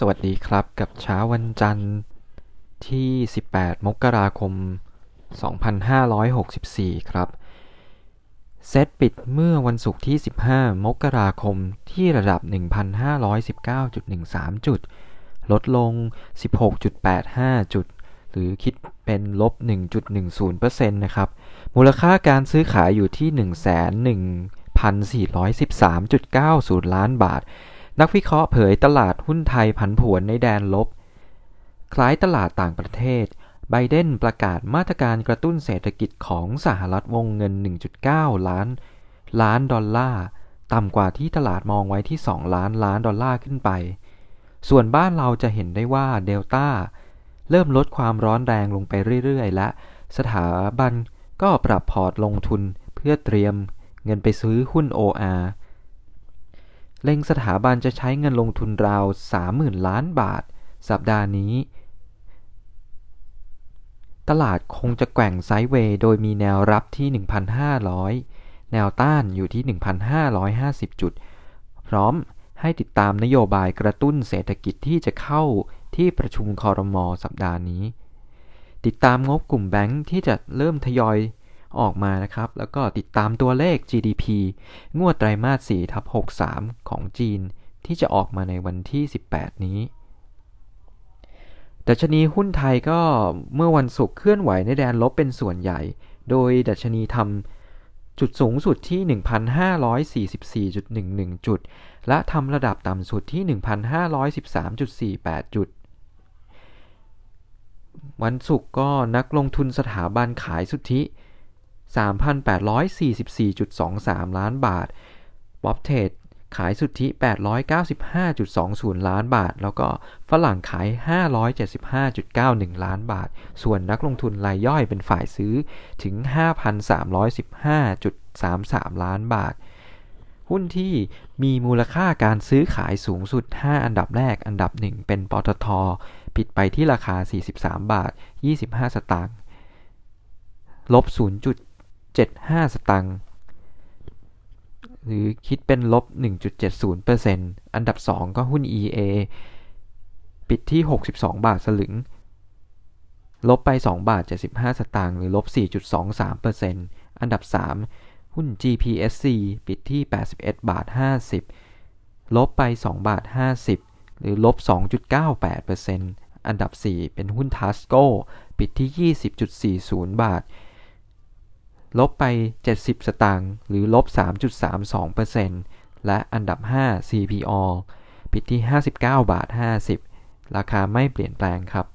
สวัสดีครับกับเช้าวันจันทร์ที่ 18 มกราคม 2564 ครับ เซตปิดเมื่อวันศุกร์ที่ 15 มกราคมที่ระดับ 1,519.13 จุด ลดลง 16.85 จุด หรือคิดเป็นลบ 1.10%นะครับ มูลค่าการซื้อขายอยู่ที่1,413.90 ล้านบาท นักวิเคราะห์เผยตลาดหุ้นไทยผันผวนในแดนลบ คล้ายตลาดต่างประเทศ ไบเดนประกาศมาตรการกระตุ้นเศรษฐกิจของสหรัฐวงเงิน 1.9 ล้าน ล้านดอลลาร์ ต่ำกว่าที่ตลาดมองไว้ที่ 2 ล้านล้านดอลลาร์ขึ้นไป ส่วนบ้านเราจะเห็นได้ว่าเดลต้าเริ่มลดความร้อนแรงลงไปเรื่อย ๆ และสถาบันก็ปรับพอร์ตลงทุนเพื่อเตรียมเงินไปซื้อหุ้น OR เล็งสถาบันจะใช้เงินลงทุนราว 30,000 ล้านบาท สัปดาห์นี้ ตลาดคงจะแกว่งไซด์เวย์โดยมีแนวรับที่ 1,500 แนวต้านอยู่ที่ 1,550 จุด พร้อมให้ติดตามนโยบายกระตุ้นเศรษฐกิจที่จะเข้าที่ประชุมคอรมอสัปดาห์นี้ ติดตามงบกลุ่มแบงค์ที่จะเริ่มทยอย ออกมานะครับ แล้วก็ติดตามตัวเลข GDP งวดไตรมาส4ทับ63 ของจีน ที่จะออกมาในวันที่ 18 นี้ดัชนีหุ้นไทยก็เมื่อวันศุกร์เคลื่อนไหวในแดนลบเป็นส่วนใหญ่ โดยดัชนีทำจุดสูงสุดที่ 1,544.11 จุด และทำระดับต่ำสุดที่ 1,513.48 จุด วันศุกร์ก็นักลงทุนสถาบันขายสุทธิ 3,844.23 ล้านบาทบ๊อบเทดขายสุทธิ 895.20 ล้านบาท แล้วก็ฝรั่งขาย 575.91 ล้านบาท ส่วนนักลงทุนรายย่อยเป็นฝ่ายซื้อถึง 5,315.33 ล้านบาท หุ้นที่มีมูลค่าการซื้อขายสูงสุด 5 อันดับแรกอันดับ 1 เป็นปตทปิดไปที่ราคา 43 บาท 25 สตางค์ลบ 0.75 สตางค์ หรือคิดเป็นลบ 1.70%อันดับ 2 ก็หุ้น EA ปิดที่ 62 บาทสลึง ลบไป 2 บาท 75 สตางค์ หรือลบ 4.23%อันดับ 3 หุ้น GPSC ปิดที่ 81 บาท 50 ลบไป 2 บาท 50 หรือลบ 2.98%อันดับ 4 เป็นหุ้น Tasco ปิดที่ 20.40 บาท ลบไป 70 สตางค์หรือลบ 3.32%และอันดับ 5 CPO ปิดที่ 59 บาท 50 ราคาไม่เปลี่ยนแปลงครับ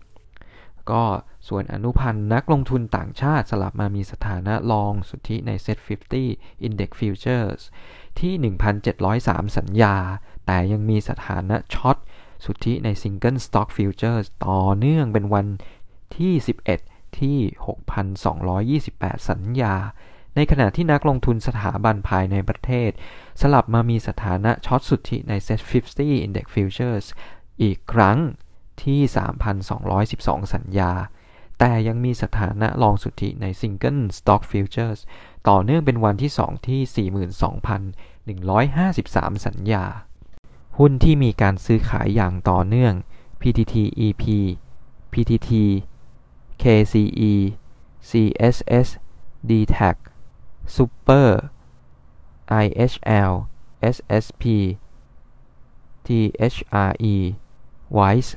ก็ส่วนอนุพันธ์นักลงทุนต่างชาติสลับมามีสถานะรองสุทธิใน Set 50 Index Futures ที่ 1,703 สัญญา แต่ยังมีสถานะช็อตสุทธิใน Single Stock Futures ต่อเนื่องเป็นวันที่ 11 ที่ 6,228 สัญญา ในขณะที่นักลงทุนสถาบันภายในประเทศ สลับมามีสถานะช็อตสุทธิใน Set 50 Index Futures อีกครั้งที่ 3,212 สัญญา แต่ยังมีสถานะรองสุทธิใน Single Stock Futures ต่อเนื่องเป็นวันที่ 2 ที่ 42,153 สัญญา หุ้นที่มีการซื้อขายอย่างต่อเนื่อง PTT EP PTT KCE CSS DTAC Super IHL SSP THRE Wise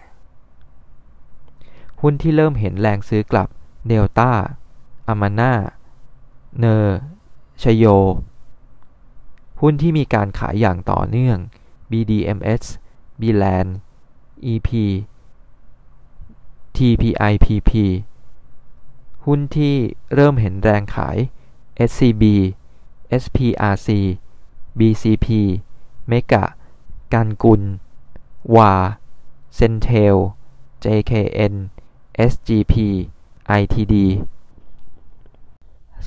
หุ้นที่เริ่มเห็นแรงซื้อกลับเดลต้าอามาน่าเนอร์ชโย หุ้นที่มีการขายอย่างต่อเนื่อง BDMs b l a n EP TPIPP หุ้นที่เริ่มเห็นแรงขาย SCB SPRC BCP เมกะกันกุลวาเซนเทล JKN SGP ITD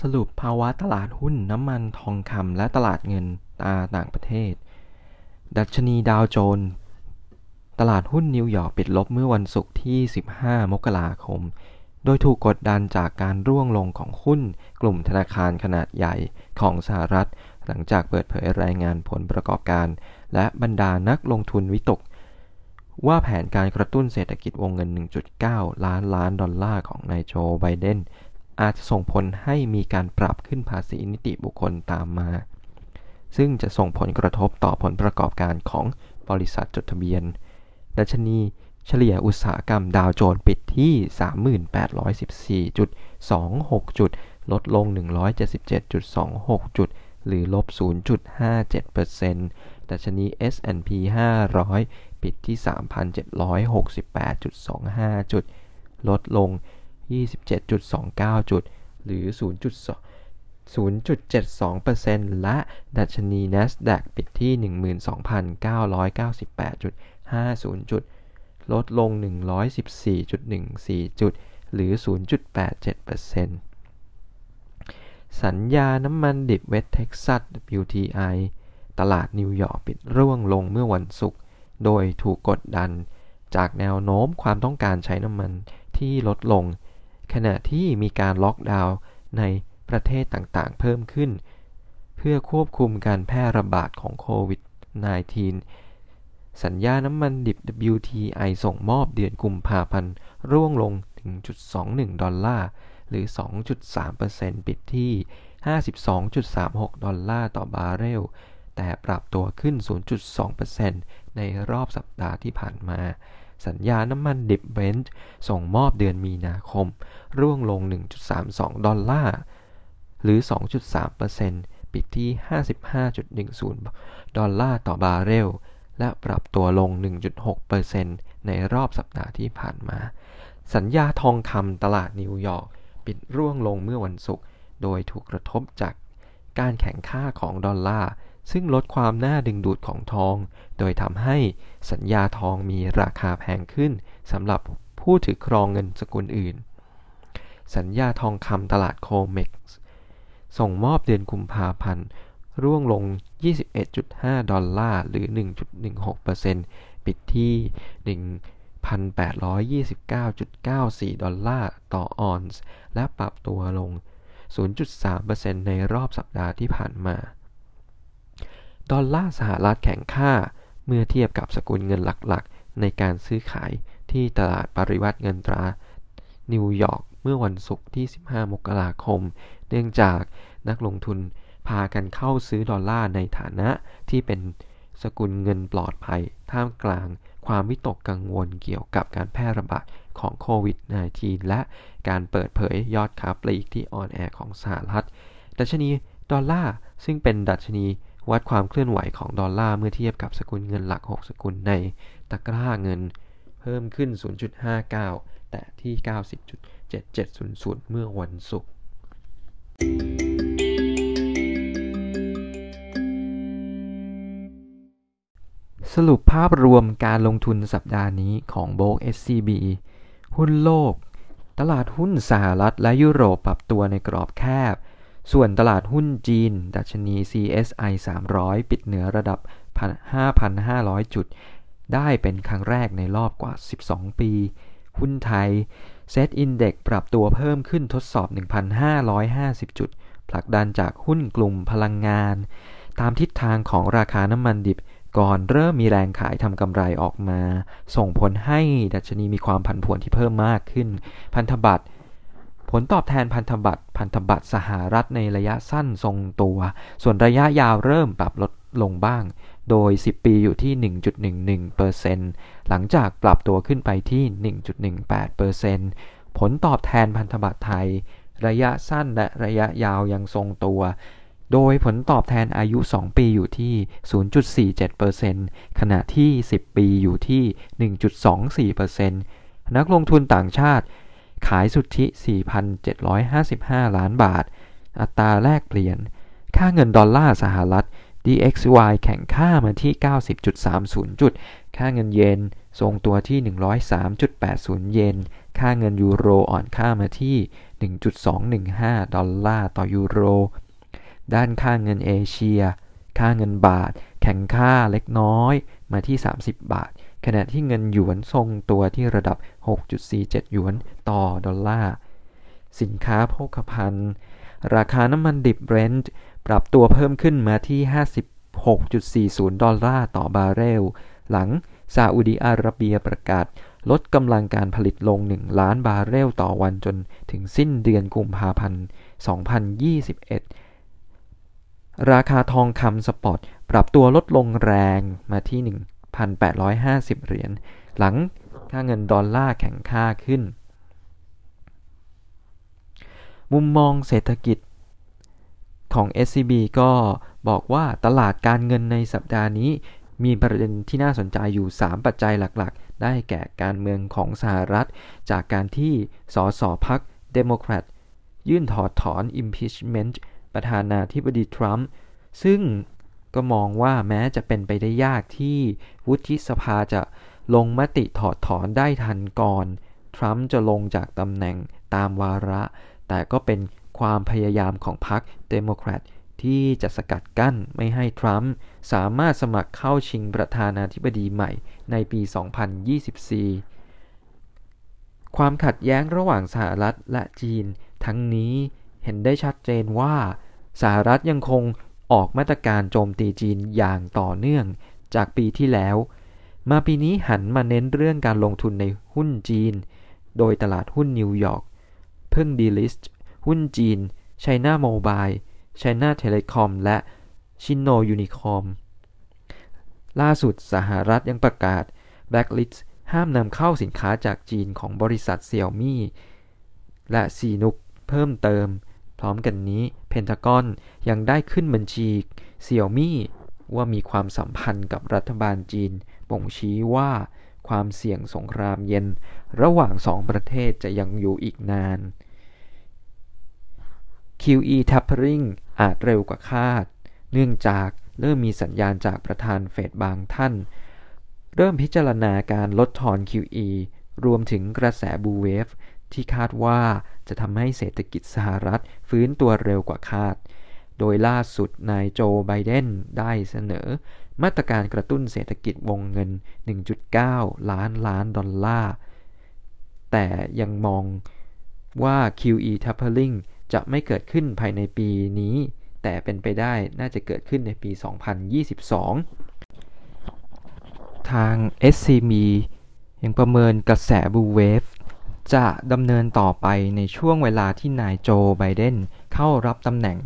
สรุปภาวะตลาดหุ้นน้ำมันทองคำและตลาดเงินตาต่างประเทศ ดัชนีดาวโจนส์ตลาดหุ้นนิวยอร์กปิดลบเมื่อวันศุกร์ที่ 15 มกราคม โดยถูกกดดันจากการร่วงลงของหุ้นกลุ่มธนาคารขนาดใหญ่ของสหรัฐ หลังจากเปิดเผยรายงานผลประกอบการ และบรรดานักลงทุนวิตก ว่าแผนการกระตุ้นเศรษฐกิจวงเงิน 1.9 ล้านล้านดอลลาร์ของนายโจไบเดนอาจจะส่งผลให้มีการปรับขึ้นภาษีนิติบุคคลตามมา ซึ่งจะส่งผลกระทบต่อผลประกอบการของบริษัทจดทะเบียน ดัชนี เฉลี่ยอุตสาหกรรมดาวโจนส์ปิดที่ 3814.26 จุด ลดลง 177.26 จุด หรือลบ 0.57%ดัชนี S&P 500 ปิดที่ 3,768.25 จุด ลดลง 27.29 จุด หรือ0.72%และดัชนี NASDAQ ปิดที่ 12,998.50 จุด ลดลง 114.14 จุด หรือ 0.87%สัญญาน้ำมันดิบเวสเท็กซัส WTI ตลาดนิวยอร์กปิดร่วงลงเมื่อวันศุกร์ โดยถูกกดดันจากแนวโน้มความต้องการใช้น้ำมันที่ลดลง ขณะที่มีการล็อกดาวน์ในประเทศต่างๆ เพิ่มขึ้น เพื่อควบคุมการแพร่ระบาดของโควิด -19 สัญญาน้ำมันดิบ WTI ส่งมอบเดือนกุมภาพันธ์ ร่วงลง 1.21 ดอลลาร์ หรือ 2.3%ปิดที่ 52.36 ดอลลาร์ต่อบาร์เรล แต่ปรับตัวขึ้น 0.2%ในรอบสัปดาห์ที่ผ่านมา สัญญาน้ำมันดิบเบรนท์ส่งมอบเดือนมีนาคม ร่วงลง 1.32 ดอลลาร์ หรือ 2.3%ปิดที่ 55.10 ดอลลาร์ต่อบาร์เรล และปรับตัวลง 1.6%ในรอบสัปดาห์ที่ผ่านมา สัญญาทองคำตลาดนิวยอร์กปิดร่วงลงเมื่อวันศุกร์ โดยถูกกระทบจากการแข่งค่าของดอลลาร์ ซึ่งลดความน่าดึงดูดของทอง โดยทำให้สัญญาทองมีราคาแพงขึ้นสำหรับผู้ถือครองเงินสกุลอื่น สัญญาทองคำตลาดโคเม็กซ์ส่งมอบเดือนกุมภาพันธ์ ร่วงลง 21.5 ดอลลาร์หรือ 1.16%ปิดที่ 1,829.94 ดอลลาร์ต่อออนซ์ และปรับตัวลง 0.3%ในรอบสัปดาห์ที่ผ่านมา ดอลลาร์สหรัฐแข็งค่าเมื่อเทียบกับสกุลเงินหลักๆ ในการซื้อขายที่ตลาดปริวรรตเงินตรา นิวยอร์กเมื่อวันศุกร์ที่ 15 มกราคม เนื่องจากนักลงทุน พากันเข้าซื้อดอลลาร์ในฐานะที่เป็นสกุลเงินปลอดภัย ท่ามกลางความวิตกกังวลเกี่ยวกับการแพร่ระบาดของโควิด -19 และการเปิดเผยยอดค้าปลีกที่อ่อนแอของสหรัฐ ดัชนีดอลลาร์ซึ่งเป็นดัชนีวัดความเคลื่อนไหวของดอลลาร์เมื่อเทียบกับสกุลเงินหลัก 6 สกุลในตะกร้าเงิน เพิ่มขึ้น 0.59 แต่ที่ 90.7700 เมื่อวันศุกร์ สรุปภาพรวมการลงทุนสัปดาห์นี้ของโบก SCB หุ้นโลก ตลาดหุ้นสหรัฐและยุโรปปรับตัวในกรอบแคบ ส่วนตลาดหุ้นจีน ดัชนี CSI 300 ปิดเหนือระดับ 5,500 จุด ได้เป็นครั้งแรกในรอบกว่า 12 ปี หุ้นไทยเซตอินเด็กปรับตัวเพิ่มขึ้นทดสอบ 1,550 จุด ผลักดันจากหุ้นกลุ่มพลังงาน ตามทิศทางของราคาน้ำมันดิบ ก่อนเริ่มมีแรงขายทำกำไรออกมา ส่งผลให้ดัชนีมีความผันผวนที่เพิ่มมากขึ้น พันธบัตรผลตอบแทนพันธบัตรพันธบัตรสหรัฐในระยะสั้นทรงตัว ส่วนระยะยาวเริ่มปรับลดลงบ้าง โดย 10 ปีอยู่ที่ 1.11%หลังจากปรับตัวขึ้นไปที่ 1.18%ผลตอบแทนพันธบัตรไทย ระยะสั้นและระยะยาวยังทรงตัว โดยผลตอบแทนอายุ 2 ปีอยู่ที่ 0.47%ขณะที่ 10 ปีอยู่ที่ 1.24%นักลงทุนต่างชาติ ขายสุทธิ 4,755 ล้านบาท อัตราแลกเปลี่ยน ค่าเงินดอลลาร์สหรัฐ DXY แข่งค่ามาที่ 90.30 จุด ค่าเงินเยนทรงตัวที่ 103.80 เยน ค่าเงินยูโรอ่อนค่ามาที่ 1.215 ดอลลาร์ต่อยูโร ด้านค่าเงินเอเชีย ค่าเงินบาท แข็งค่าเล็กน้อยมาที่ 30 บาท ขณะที่เงินหยวนทรงตัวที่ระดับ 6.47 หยวนต่อดอลลาร์ สินค้าโภคภัณฑ์ ราคาน้ำมันดิบเบรนท์ปรับตัวเพิ่มขึ้นมาที่ 56.40 ดอลลาร์ต่อบาร์เรล หลังซาอุดิอาระเบียประกาศลดกำลังการผลิตลง 1 ล้านบาร์เรลต่อวันจนถึงสิ้นเดือนกุมภาพันธ์ 2021 ราคาทองคำสปอต ปรับตัวลดลงแรงมาที่ 1,850 เหรียญ หลังค่าเงินดอลลาร์แข็งค่าขึ้น มุมมองเศรษฐกิจของ SCB ก็บอกว่าตลาดการเงินในสัปดาห์นี้มีประเด็นที่น่าสนใจอยู่ 3 ปัจจัยหลักๆ ได้แก่การเมืองของสหรัฐ จากการที่สส.พรรคเดโมแครตยื่นถอดถอน impeachment ประธานาธิบดีทรัมป์ซึ่งก็มองว่าแม้จะเป็นไปได้ยากที่วุฒิสภาจะลงมติถอดถอนได้ทันก่อน ทรัมป์จะลงจากตำแหน่งตามวาระ แต่ก็เป็นความพยายามของพรรคเดโมแครตที่จะสกัดกั้นไม่ให้ทรัมป์สามารถสมัครเข้าชิงประธานาธิบดีใหม่ในปี 2024 ความขัดแย้งระหว่างสหรัฐและจีน ทั้งนี้ เห็นได้ชัดเจนว่าสหรัฐยังคงออกมาตรการโจมตีจีนอย่างต่อเนื่องจากปีที่แล้ว มาปีนี้หันมาเน้นเรื่องการลงทุนในหุ้นจีน โดยตลาดหุ้นนิวยอร์กเพิ่ง delist หุ้นจีน China Mobile China Telecom และ Shino Unicom ล่าสุดสหรัฐยังประกาศ blacklist ห้ามนำเข้าสินค้าจากจีนของบริษัทเซี่ยมี่และซีนุกเพิ่มเติม พร้อมกันนี้เพนทากอนยังได้ขึ้นบัญชีเซี่ยมี่ว่ามีความสัมพันธ์กับรัฐบาลจีน บ่งชี้ว่าความเสี่ยงสงครามเย็น ระหว่างสองประเทศจะยังอยู่อีกนาน QE tapering อาจเร็วกว่าคาด เนื่องจากเริ่มมีสัญญาณจากประธานเฟดบางท่าน เริ่มพิจารณาการลดทอน QE รวมถึงกระแสบูเวฟ ที่คาดว่าจะทำให้เศรษฐกิจสหรัฐฟื้นตัวเร็วกว่าคาด โดยล่าสุดนายโจไบเดนได้เสนอ มาตรการกระตุ้นเศรษฐกิจวงเงิน 1.9 ล้านล้านดอลลาร์ แต่ยังมองว่า QE tapering จะไม่เกิดขึ้นภายในปีนี้ แต่เป็นไปได้น่าจะเกิดขึ้นในปี 2022 ทาง SCB ยังประเมินกระแสบูเวฟ จะดำเนินต่อไปในช่วงเวลาที่นายโจไบเดนเข้ารับตำแหน่ง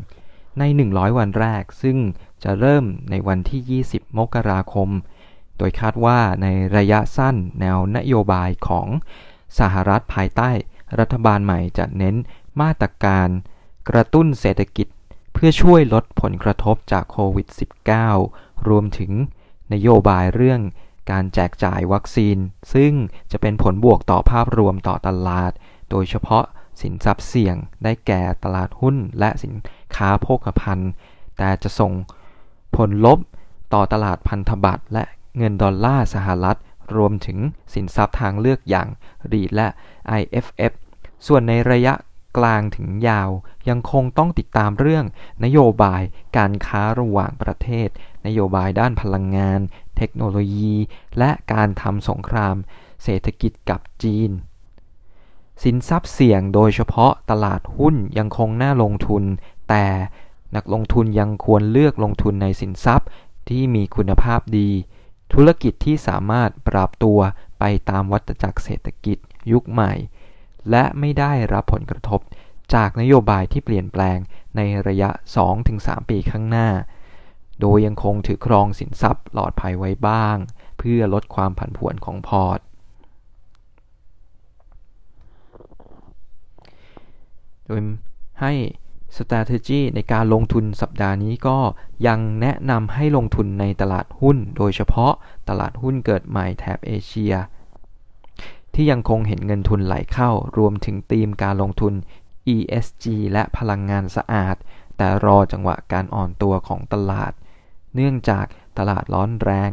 ใน 100 วันแรก ซึ่งจะเริ่มในวันที่ 20 มกราคม โดยคาดว่าในระยะสั้นแนวนโยบายของสหรัฐภายใต้รัฐบาลใหม่จะเน้นมาตรการกระตุ้นเศรษฐกิจเพื่อช่วยลดผลกระทบจากโควิด -19 รวมถึงนโยบายเรื่อง การแจกจ่ายวัคซีน ซึ่งจะเป็นผลบวกต่อภาพรวมต่อตลาด โดยเฉพาะสินทรัพย์เสี่ยงได้แก่ตลาดหุ้นและสินค้าโภคภัณฑ์ แต่จะส่งผลลบต่อตลาดพันธบัตรและเงินดอลลาร์สหรัฐ รวมถึงสินทรัพย์ทางเลือกอย่างรีและ IFF ส่วนในระยะกลางถึงยาวยังคงต้องติดตามเรื่อง นโยบายการค้าระหว่างประเทศ นโยบายด้านพลังงาน เทคโนโลยี และการทำสงครามเศรษฐกิจกับจีน สินทรัพย์เสี่ยงโดยเฉพาะตลาดหุ้นยังคงน่าลงทุน แต่นักลงทุนยังควรเลือกลงทุนในสินทรัพย์ที่มีคุณภาพดี ธุรกิจที่สามารถปรับตัวไปตามวัฏจักรเศรษฐกิจยุคใหม่ และไม่ได้รับผลกระทบจากนโยบายที่เปลี่ยนแปลงในระยะ 2-3 ปีข้างหน้า โดยยังคงถือครองสินทรัพย์ปลอดภัยไว้บ้าง เพื่อลดความผันผวนของพอร์ต โดยให้ strategy ในการลงทุนสัปดาห์นี้ก็ยังแนะนำให้ลงทุนในตลาดหุ้น โดยเฉพาะตลาดหุ้นเกิดใหม่แถบเอเชีย ที่ยังคงเห็นเงินทุนไหลเข้ารวมถึงธีมการลงทุน ESG และพลังงานสะอาด แต่รอจังหวะการอ่อนตัวของตลาด เนื่องจากตลาดร้อนแรง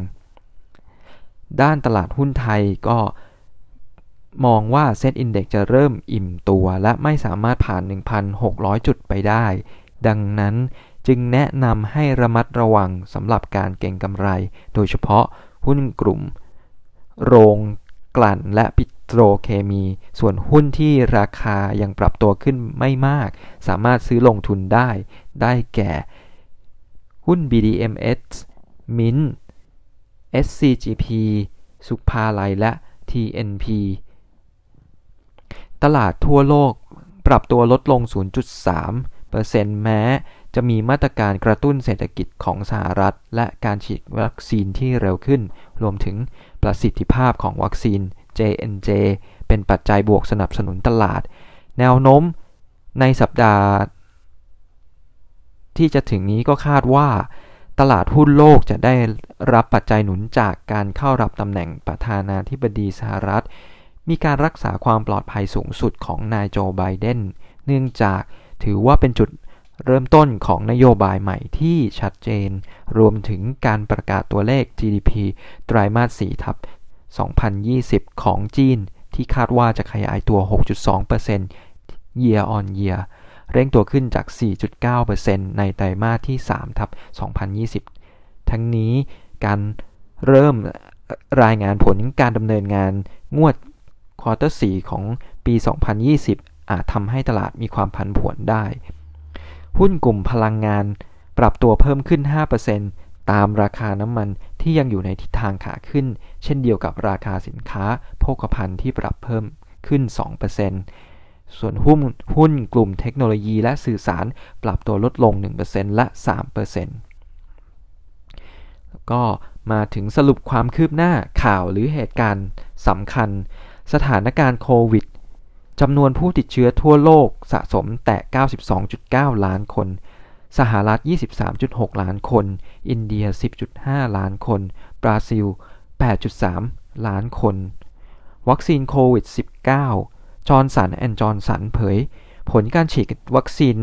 ด้านตลาดหุ้นไทยก็มองว่าเซ็ตอินเด็กจะเริ่มอิ่มตัวและไม่สามารถผ่าน 1,600 จุดไปได้ ดังนั้นจึงแนะนำให้ระมัดระวังสำหรับการเก็งกำไร โดยเฉพาะหุ้นกลุ่ม โรงกลั่นและปิโตรเคมี ส่วนหุ้นที่ราคายังปรับตัวขึ้นไม่มาก สามารถซื้อลงทุนได้ ได้แก่ หุ้น BDMs Mint SCGP สุภาลัยและ TNP ตลาดทั่วโลกปรับตัวลดลง 0.3%แม้จะมีมาตรการกระตุ้นเศรษฐกิจของสหรัฐ และการฉีดวัคซีนที่เร็วขึ้น รวมถึงประสิทธิภาพของวัคซีน J&J เป็นปัจจัยบวกสนับสนุนตลาด แนวโน้มในสัปดาห์ ที่จะถึงนี้ก็คาดว่า ตลาดหุ้นโลกจะได้รับปัจจัยหนุนจากการเข้ารับตำแหน่งประธานาธิบดีสหรัฐ มีการรักษาความปลอดภัยสูงสุดของนายโจไบเดนเนื่องจากถือว่าเป็นจุดเริ่มต้นของนโยบายใหม่ที่ชัดเจน รวมถึงการประกาศตัวเลข GDP ไตรมาส 4 ทับ 2020 ของจีน ที่คาดว่าจะขยายตัว 6.2% year on year เร่งตัวขึ้นจาก 4.9%ในไตรมาสที่ 3 ทับ 2020 ทั้งนี้การเริ่มรายงานผลการดำเนินงานงวดควอเตอร์ 4 ของปี 2020 อาจทำให้ตลาดมีความผันผวนได้ หุ้นกลุ่มพลังงานปรับตัวเพิ่มขึ้น 5%ตามราคาน้ำมันที่ยังอยู่ในทิศทางขาขึ้น เช่นเดียวกับราคาสินค้าโภคภัณฑ์ที่ปรับเพิ่มขึ้น 2% ส่วนหุ้นหุ้นกลุ่มเทคโนโลยีและสื่อสารปรับตัวลดลง 1%และ 3%แล้วก็มาถึงสรุปความคืบหน้าข่าวหรือเหตุการณ์สำคัญ สถานการณ์โควิดจำนวนผู้ติดเชื้อทั่วโลกสะสมแตะ92.9 ล้านคน สหรัฐ 23.6 ล้านคน อินเดีย 10.5 ล้านคน บราซิล 8.3 ล้านคน วัคซีนโควิด -19 Johnson & Johnson เผย ผลการฉีดวัคซีน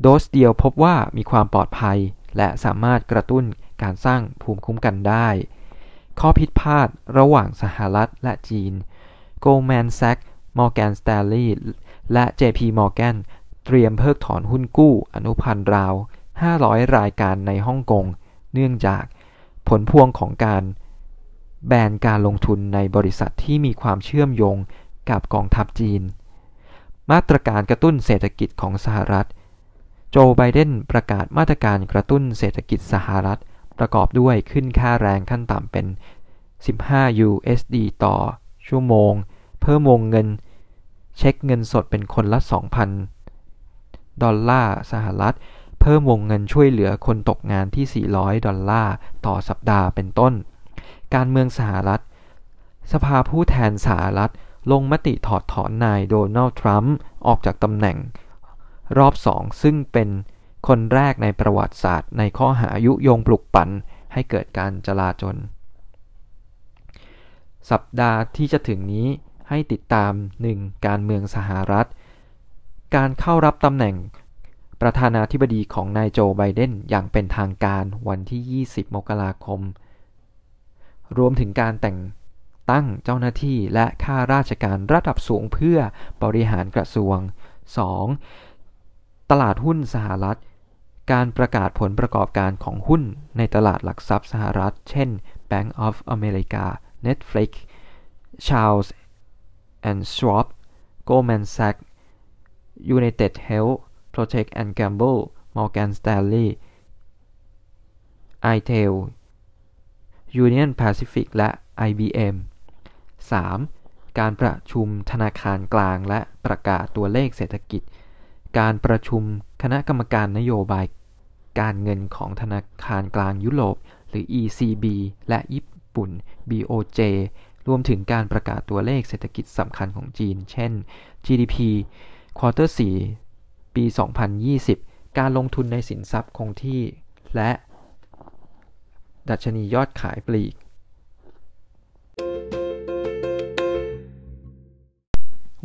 โดสเดียวพบว่ามีความปลอดภัย และสามารถกระตุ้นการสร้างภูมิคุ้มกันได้ ข้อผิดพลาดระหว่างสหรัฐและจีน Goldman Sachs Morgan Stanley และ JP Morgan เตรียมเพิกถอนหุ้นกู้อนุพันธ์ราว 500 รายการในฮ่องกง เนื่องจากผลพวงของการแบนการลงทุนในบริษัทที่มีความเชื่อมโยง กับกองทัพจีน มาตรการกระตุ้นเศรษฐกิจของสหรัฐ โจไบเดนประกาศมาตรการกระตุ้นเศรษฐกิจสหรัฐ ประกอบด้วยขึ้นค่าแรงขั้นต่ำเป็น 15 USD ต่อ ชั่วโมง เพิ่มวงเงิน เช็คเงินสดเป็นคนละ 2,000 ดอลลาร์สหรัฐ เพิ่มวงเงินช่วยเหลือคนตกงานที่ 400 ดอลลาร์ต่อสัปดาห์เป็นต้น การเมืองสหรัฐ สภาผู้แทนสหรัฐ ลงมติถอดถอนนายโดนัลด์ทรัมป์ออกจากตำแหน่ง รอบสองซึ่งเป็นคนแรกในประวัติศาสตร์ ในข้อหายุยงปลุกปั่นให้เกิดการจลาจล สัปดาห์ที่จะถึงนี้ให้ติดตาม 1. การเมืองสหรัฐ การเข้ารับตำแหน่งประธานาธิบดีของนายโจไบเดนอย่างเป็นทางการวันที่ 20 มกราคม รวมถึงการแต่ง ตั้งเจ้าหน้าที่และข้าราชการระดับสูงเพื่อบริหารกระทรวง 2. ตลาดหุ้นสหรัฐ การประกาศผลประกอบการของหุ้นในตลาดหลักทรัพย์สหรัฐ เช่น Bank of America Netflix Charles and Schwab Goldman Sachs United Health Procter and Gamble Morgan Stanley Intel Union Pacific และ IBM 3. การประชุมธนาคารกลางและประกาศตัวเลขเศรษฐกิจ การประชุมคณะกรรมการนโยบายการเงินของธนาคารกลางยุโรป หรือ ECB และญี่ปุ่น BOJ รวมถึงการประกาศตัวเลขเศรษฐกิจสำคัญของจีน เช่น GDP ควอเตอร์4ปี 2020 การลงทุนในสินทรัพย์คงที่ และ ดัชนียอดขายปลีก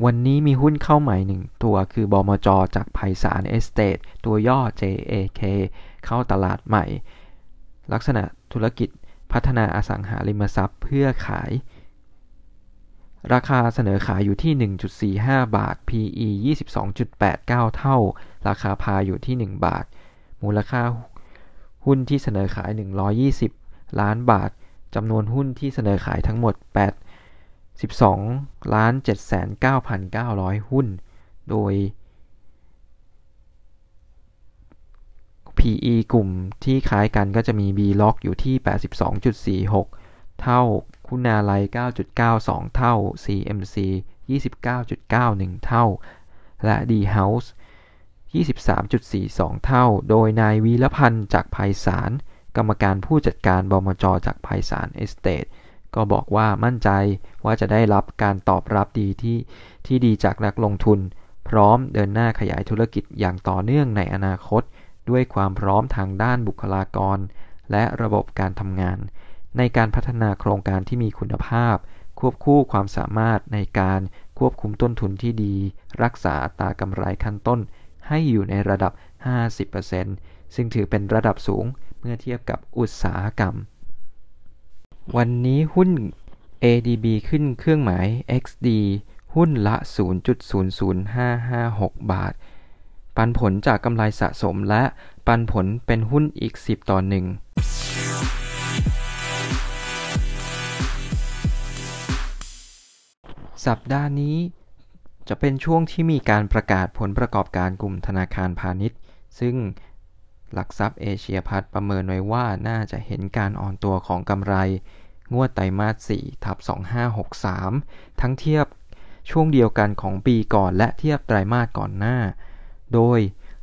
วันนี้มีหุ้นเข้าใหม่หนึ่งตัวคือบอมจจากไพศาลเอสเตทตัวย่อ JAK เข้าตลาดใหม่ ลักษณะธุรกิจพัฒนาอสังหาริมทรัพย์เพื่อขาย ราคาเสนอขายอยู่ที่ 1.45 บาท PE 22.89 เท่า ราคาพาอยู่ที่ 1 บาท มูลค่าหุ้นที่เสนอขาย 120 ล้านบาทจำนวนหุ้นที่เสนอขายทั้งหมด 8 12ล้าน7,9,900 หุ้น โดย PE กลุ่มที่คล้ายกันก็จะมี B-Lock อยู่ที่ 82.46 เท่า คุณาลัย9.92 เท่า CMC 29.91 เท่า และ D House 23.42 เท่า โดยนายวีรพันธ์จากภัยสาร กรรมการผู้จัดการบมจจากภัยสารเอสเตท ก็บอกว่ามั่นใจว่าจะได้รับการตอบรับดีที่ที่ดีจากนักลงทุน พร้อมเดินหน้าขยายธุรกิจอย่างต่อเนื่องในอนาคต ด้วยความพร้อมทางด้านบุคลากร และระบบการทำงาน ในการพัฒนาโครงการที่มีคุณภาพ ควบคู่ความสามารถในการควบคุมต้นทุนที่ดี รักษาอัตรากำไรขั้นต้น ให้อยู่ในระดับ 50%ซึ่งถือเป็นระดับสูงเมื่อเทียบกับอุตสาหกรรม วันนี้หุ้น ADB ขึ้นเครื่องหมาย XD หุ้นละ 0.00556 บาท ปันผลจากกำไรสะสมและปันผลเป็นหุ้นอีก 10 ต่อหนึ่งสัปดาห์นี้จะเป็นช่วงที่มีการประกาศผลประกอบการกลุ่มธนาคารพาณิชย์ ซึ่ง หลักทรัพย์เอเชียพัฒประเมินไว้ว่าน่าจะเห็นการอ่อนตัวของกำไร งวดไตรมาส4ทับ2563 ทั้งเทียบช่วงเดียวกันของปีก่อนและเทียบไตรมาสก่อนหน้า โดย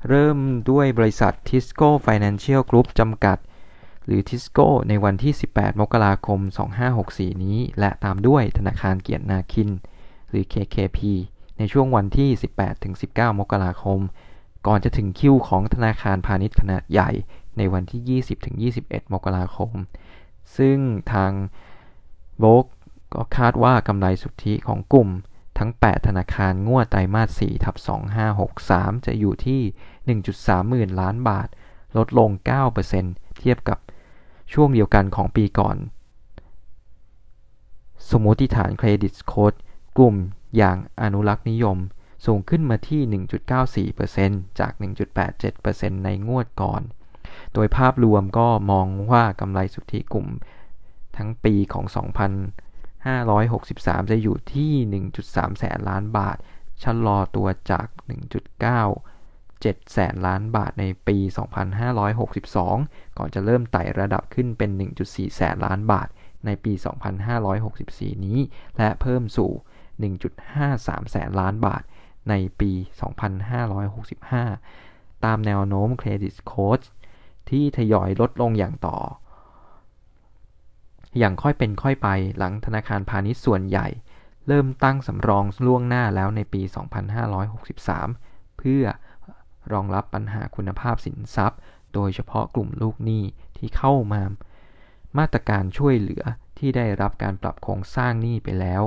เริ่มด้วยบริษัท Tisco Financial Group จำกัด หรือ Tisco ในวันที่ 18 มกราคม 2564 นี้ และตามด้วยธนาคารเกียรตินาคิน หรือ KKP ในช่วงวันที่ 18-19 มกราคม ก่อนจะถึงคิวของธนาคารพาณิชย์ขนาดใหญ่ในวันที่ 20-21 มกราคม ซึ่งทางโบกก็คาดว่ากำไรสุทธิของกลุ่มทั้ง 8 ธนาคารงวดไตรมาส4ทับ2563 จะอยู่ที่ 1.3 หมื่นล้านบาท ลดลง 9%เทียบกับช่วงเดียวกันของปีก่อน สมมติฐานเครดิตโค้ดกลุ่มอย่างอนุรักษ์นิยม สูงขึ้นมาที่ 1.94%จาก 1.87%ในงวดก่อน โดยภาพรวมก็มองว่ากำไรสุทธิกลุ่มทั้งปีของ 2,563 จะอยู่ที่ 1.3 แสนล้านบาท ชะลอตัวจาก 1.97 แสนล้านบาทในปี 2562 ก่อนจะเริ่มไต่ระดับขึ้นเป็น 1.4 แสนล้านบาทในปี 2564 นี้ และเพิ่มสู่ 1.53 แสนล้านบาท ในปี 2565 ตามแนวโน้มเครดิตโค้ชที่ทยอยลดลงอย่างต่อ อย่างค่อยเป็นค่อยไปหลังธนาคารพาณิชย์ส่วนใหญ่ เริ่มตั้งสำรองล่วงหน้าแล้วในปี 2563 เพื่อรองรับปัญหาคุณภาพสินทรัพย์ โดยเฉพาะกลุ่มลูกหนี้ที่เข้ามา มาตรการช่วยเหลือที่ได้รับการปรับโครงสร้างหนี้ไปแล้ว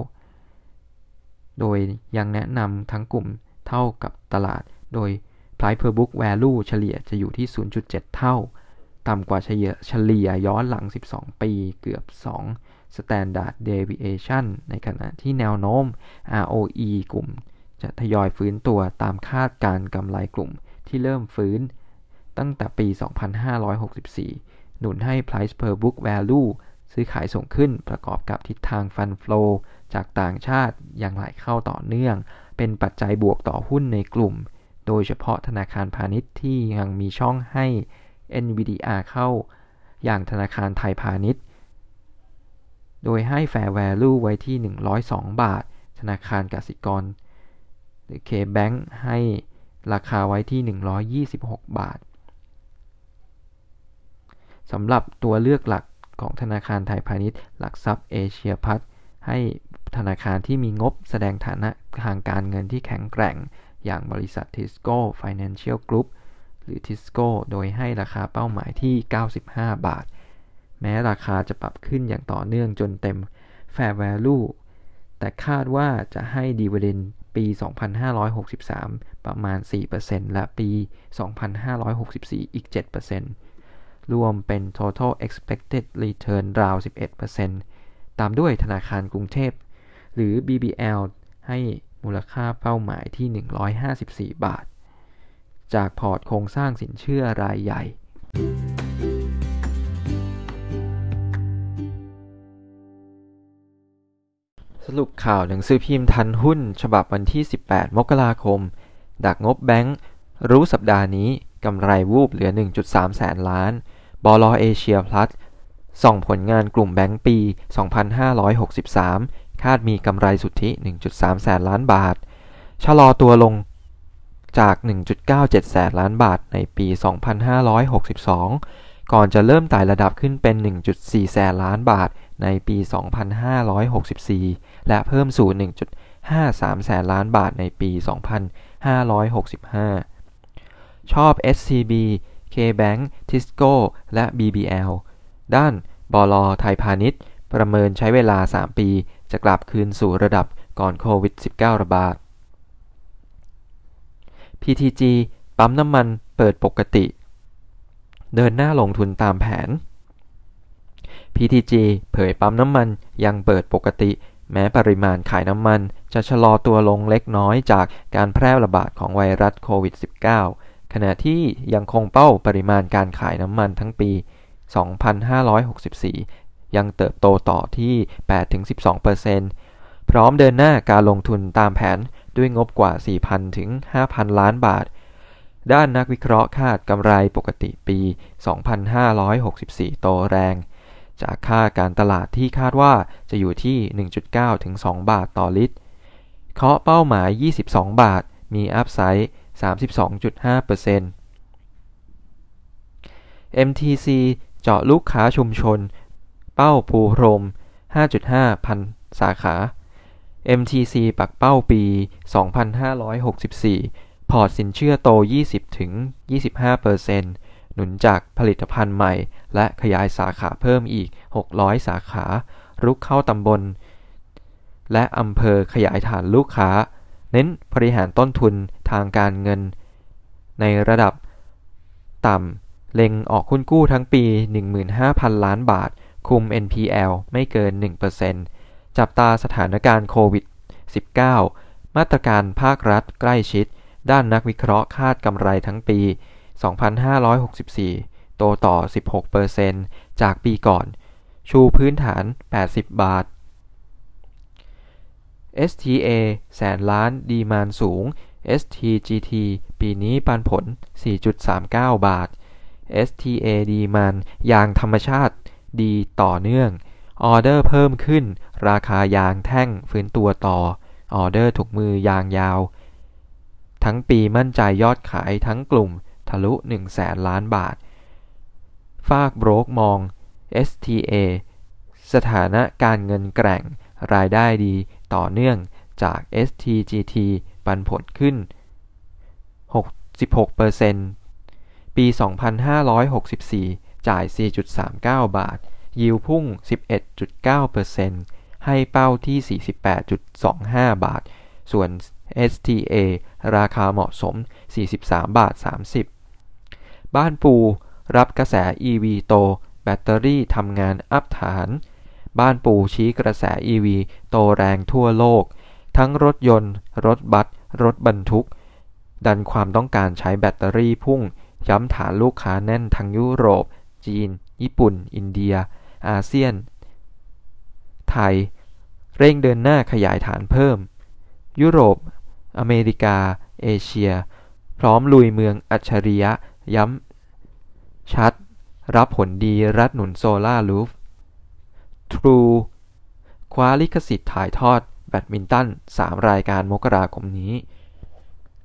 โดยยังแนะนำทั้งกลุ่มเท่ากับตลาด โดย Price per book value เฉลี่ยจะอยู่ที่ 0.7 เท่า ต่ำกว่าเฉลี่ยเฉลี่ยย้อนหลัง 12 ปีเกือบ 2 Standard Deviation ในขณะที่แนวโน้ม ROE กลุ่ม จะทยอยฟื้นตัวตามคาดการกำไรกลุ่มที่เริ่มฟื้นตั้งแต่ปี 2564 หนุนให้ Price per book value ซื้อขายส่งขึ้นประกอบกับทิศทาง Fund Flow จากต่างชาติยังไหลเข้าต่อเนื่อง เป็นปัจจัยบวกต่อหุ้นในกลุ่ม โดยเฉพาะธนาคารพาณิชย์ที่ยังมีช่องให้ NVDR เข้า อย่างธนาคารไทยพาณิชย์ โดยให้ Fair Value ไว้ที่ 102 บาท ธนาคารกสิกร หรือ K-Bank ให้ราคาไว้ที่ 126 บาทสำหรับตัวเลือกหลักของธนาคารไทยพาณิชย์ หลักทรัพย์เอเชียพัฒให้ ธนาคารที่มีงบแสดงฐานะทางการเงินที่แข็งแกร่ง อย่างบริษัท Tisco Financial Group หรือ Tisco โดยให้ราคาเป้าหมายที่ 95 บาท แม้ราคาจะปรับขึ้นอย่างต่อเนื่องจนเต็ม Fair Value แต่คาดว่าจะให้ดีเวเดนปี 2563 ประมาณ 4%และปี 2564 อีก 7%รวมเป็น total expected return ราว 11%ตามด้วยธนาคารกรุงเทพ หรือ BBL ให้มูลค่าเป้าหมายที่ 154 บาท จากพอร์ตโครงสร้างสินเชื่อรายใหญ่ สรุปข่าวหนังสือพิมพ์ทันหุ้น ฉบับวันที่ 18 มกราคม ดักงบแบงค์ รู้สัปดาห์นี้กำไรวูบเหลือ 1.3 แสนล้านบอลเอเชียพลัสส่องผลงานกลุ่มแบงก์ปี 2563 คาดมีกำไรสุทธิ 1.3 แสนล้านบาท ชะลอตัวลงจาก 1.97 แสนล้านบาทในปี 2562 ก่อนจะเริ่มไต่ระดับขึ้นเป็น 1.4 แสนล้านบาทในปี 2564 และเพิ่มสู่ 1.53 แสนล้านบาทในปี 2565 ชอบ SCB KBank Tisco และ BBL ด้านบลไทยพาณิชย์ ประเมินใช้เวลา 3 ปี จะกลับคืนสู่ระดับก่อนโควิด -19 ระบาด PTG ปั๊มน้ำมันเปิดปกติ เดินหน้าลงทุนตามแผน PTG เผยปั๊มน้ำมันยังเปิดปกติ แม้ปริมาณขายน้ำมันจะชะลอตัวลงเล็กน้อยจากการแพร่ระบาดของไวรัสโควิด -19 ขณะที่ยังคงเป้าปริมาณการขายน้ำมันทั้งปี 2564 ยังเติบโตต่อที่ 8-12%พร้อมเดินหน้าการลงทุนตามแผนด้วยงบกว่า 4,000 ถึง 5,000 ล้านบาท ด้านนักวิเคราะห์คาดกำไรปกติปี 2564 โตแรง จากค่าการตลาดที่คาดว่าจะอยู่ที่ 1.9 ถึง 2 บาทต่อลิตร เคาะเป้าหมาย 22 บาท มีอัพไซด์ 32.5% MTC เจาะลูกค้าชุมชน เป้าปูพรม 5.5 พันสาขา MTC ปักเป้าปี 2564 พอร์ตสินเชื่อโต 20-25%หนุนจากผลิตภัณฑ์ใหม่ และขยายสาขาเพิ่มอีก 600 สาขา รุกเข้าตำบล และอำเภอขยายฐานลูกค้า เน้นบริหารต้นทุนทางการเงิน ในระดับต่ำ เล็งออกหุ้นกู้ทั้งปี 15,000 ล้านบาท คุม NPL ไม่เกิน 1%จับตาสถานการณ์โควิด -19 มาตรการภาครัฐใกล้ชิด ด้านนักวิเคราะห์คาดกำไรทั้งปี 2564 โตต่อ 16%จากปีก่อน ชูพื้นฐาน 80 บาท STA แสนล้านดีมานสูง STGT ปีนี้ปันผล 4.39 บาท STA ดีมานยางธรรมชาติ ดีต่อเนื่อง ออเดอร์เพิ่มขึ้น ราคายางแท่งฟื้นตัวต่อ ออเดอร์ถุกมือยางยาว ทั้งปีมั่นใจยอดขายทั้งกลุ่มทะลุ1แสนล้านบาท ฝากโบรกมอง STA สถานะการเงินแกร่ง รายได้ดีต่อเนื่องจาก STGT ปันผลขึ้น 66%ปี 2564 จ่าย 4.39 บาท ยิวพุ่ง 11.9%ให้เป้าที่ 48.25 บาท ส่วน STA ราคาเหมาะสม 43 บาท 30 บ้านปูรับกระแส EV โต แบตเตอรี่ทำงานอัพฐาน บ้านปูชี้กระแส EV โตแรงทั่วโลก ทั้งรถยนต์ รถบัส รถบรรทุก ดันความต้องการใช้แบตเตอรี่พุ่ง ย้ำฐานลูกค้าแน่นทั้งยุโรป จีน ญี่ปุ่น อินเดีย อาเซียน ไทย เร่งเดินหน้าขยายฐานเพิ่ม ยุโรป อเมริกา เอเชีย พร้อมลุยเมืองอัจฉริยะ ย้ำ ชัด รับผลดีรัฐหนุน solar roof True คว้าลิขสิทธิ์ถ่ายทอดแบดมินตัน 3 รายการมกราคมนี้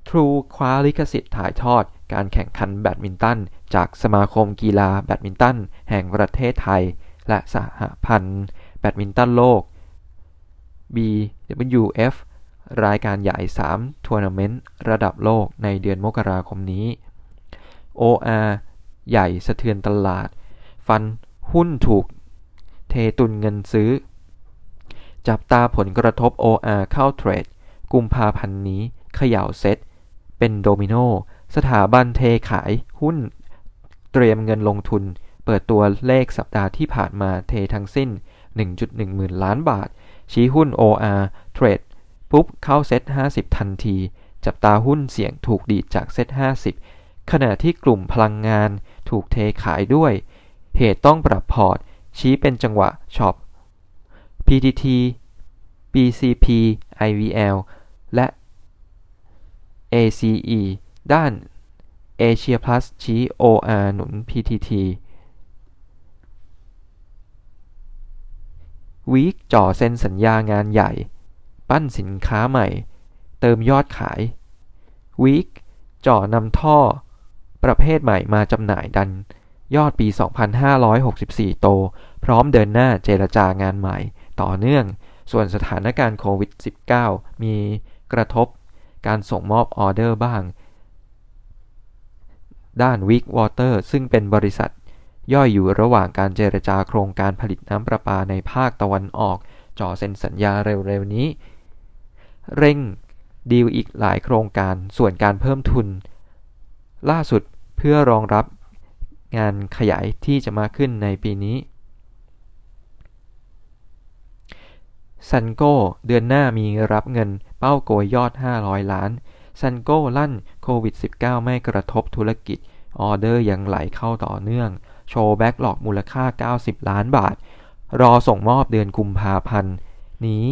True คว้าลิขสิทธิ์ถ่ายทอด การแข่งขันแบดมินตัน จากสมาคมกีฬาแบดมินตัน แห่งประเทศไทย และสหพันธ์แบดมินตันโลก BWF รายการใหญ่ 3 ทัวร์นาเมนต์ระดับโลกในเดือนมกราคมนี้ OR ใหญ่สะเทือนตลาด ฟันหุ้นถูกเทตุนเงินซื้อ จับตาผลกระทบ OR เข้าเทรด กุมภาพันธ์นี้เขย่าเซตเป็นโดมิโน สถาบันเทขายหุ้น เตรียมเงินลงทุน เปิดตัวเลขสัปดาห์ที่ผ่านมาเททั้งสิ้น 1.1 หมื่นล้านบาท ชี้หุ้น OR เทรดปุ๊บเข้า SET50 ทันที จับตาหุ้นเสี่ยงถูกดีดจาก SET50 ขณะที่กลุ่มพลังงานถูกเทขายด้วย เหตุต้องปรับพอร์ต ชี้เป็นจังหวะช็อป PTT BCP IVL และ ACE ด้าน Asia Plus ชี้ OR หนุน PTT วีคจ่อเซ็นสัญญางานใหญ่ ปั้นสินค้าใหม่ เติมยอดขายวีคจ่อนำท่อ ประเภทใหม่มาจำหน่ายดัน ยอดปี 2564 โต พร้อมเดินหน้าเจรจางานใหม่ ต่อเนื่อง ส่วนสถานการณ์โควิด -19 มีกระทบการส่งมอบออเดอร์บ้าง ด้านวิกวอเตอร์ซึ่งเป็นบริษัท ย่อยอยู่ระหว่างการเจรจาโครงการผลิตน้ำประปาในภาคตะวันออกจ่อเซ็นสัญญาเร็วๆนี้ เร่งดีลอีกหลายโครงการส่วนการเพิ่มทุน ล่าสุดเพื่อรองรับงานขยายที่จะมาขึ้นในปีนี้ซันโก้เดือนหน้ามีรับเงินเป้าโกยยอด 500 ล้าน ซันโก้ลั่นโควิด -19 ไม่กระทบธุรกิจ ออเดอร์ยังไหลเข้าต่อเนื่อง โชว์แบ็กหลอกมูลค่า 90 ล้านบาท รอส่งมอบเดือนกุมภาพันธ์ นี้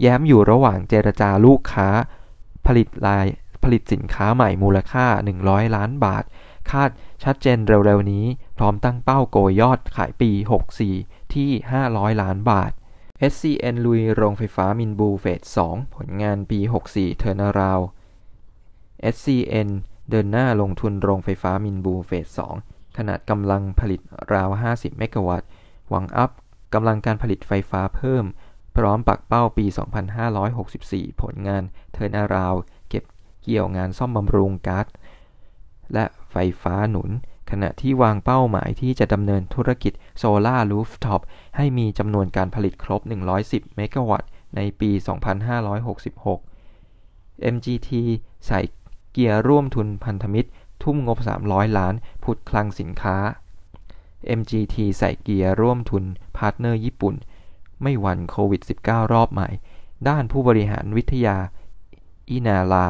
แย้มอยู่ระหว่างเจรจาลูกค้า ผลิตลายผลิตสินค้าใหม่มูลค่า 100 ล้านบาท คาดชัดเจนเร็วๆนี้ พร้อมตั้งเป้าโกยยอดขายปี 64 ที่ 500 ล้านบาท SCN ลุยโรงไฟฟ้ามินบูเฟส 2 ผลงานปี 64 turnaround SCN เดินหน้าลงทุนโรงไฟฟ้ามินบู phase 2 ขนาดกำลังผลิตราว 50 เมกะวัตต์ หวังอัพกำลังการผลิตไฟฟ้าเพิ่ม พร้อมปักเป้าปี 2564 ผลงาน turnaround เก็บเกี่ยวงานซ่อมบำรุงก๊าซและไฟฟ้าหนุน ขณะที่วางเป้าหมายที่จะดำเนินธุรกิจโซลาร์รูฟท็อปให้มีจำนวนการผลิตครบ 110 เมกะวัตต์ ในปี 2566 MGT ใส่ เกียร์ร่วมทุนพันธมิตร ทุ่มงบ 300 ล้านผุดคลังสินค้า MGT ใส่เกียร์ร่วมทุน partner ญี่ปุ่น ไม่หวั่นโควิด -19 รอบใหม่ ด้านผู้บริหารวิทยา อินาลา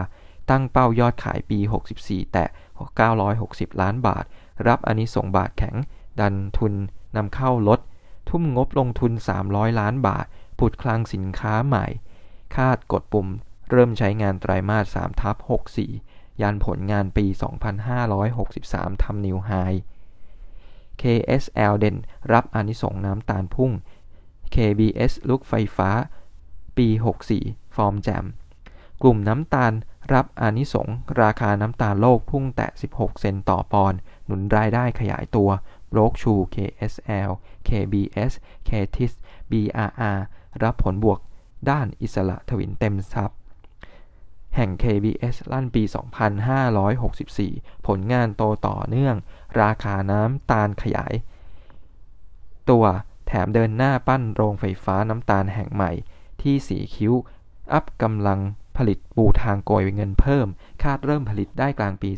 ตั้งเป้ายอดขายปี 64 แตะ 960 ล้านบาท รับอานิสงส์บาทแข็ง ดันทุนนำเข้าลด ทุ่มงบลงทุน 300 ล้านบาทผุดคลังสินค้าใหม่ คาดกดปุ่มเริ่มใช้งานไตรมาส3ทับ64 ยันผลงานปี 2563 ทำนิวไฮ KSL เด่นรับอนิสงน้ำตาลพุ่ง KBS ลุกไฟฟ้า ปี 64 ฟอร์มแจม กลุ่มน้ำตาลรับอนิสงราคาน้ำตาลโลกพุ่งแตะ 16 เซนต์ต่อปอนด์หนุนรายได้ขยายตัวโบรกชู KSL KBS KTIS BRR รับผลบวกด้านอิสระทวินเต็มทรัพย์ แห่ง KBS ลั่นปี 2564 ผลงานโตต่อเนื่อง ราคาน้ำตาลขยาย ตัวแถมเดินหน้าปั้นโรงไฟฟ้าน้ำตาลแห่งใหม่ ที่สีคิ้ว อัพกำลังผลิตปูทางโกยเงินเพิ่ม คาดเริ่มผลิตได้กลางปี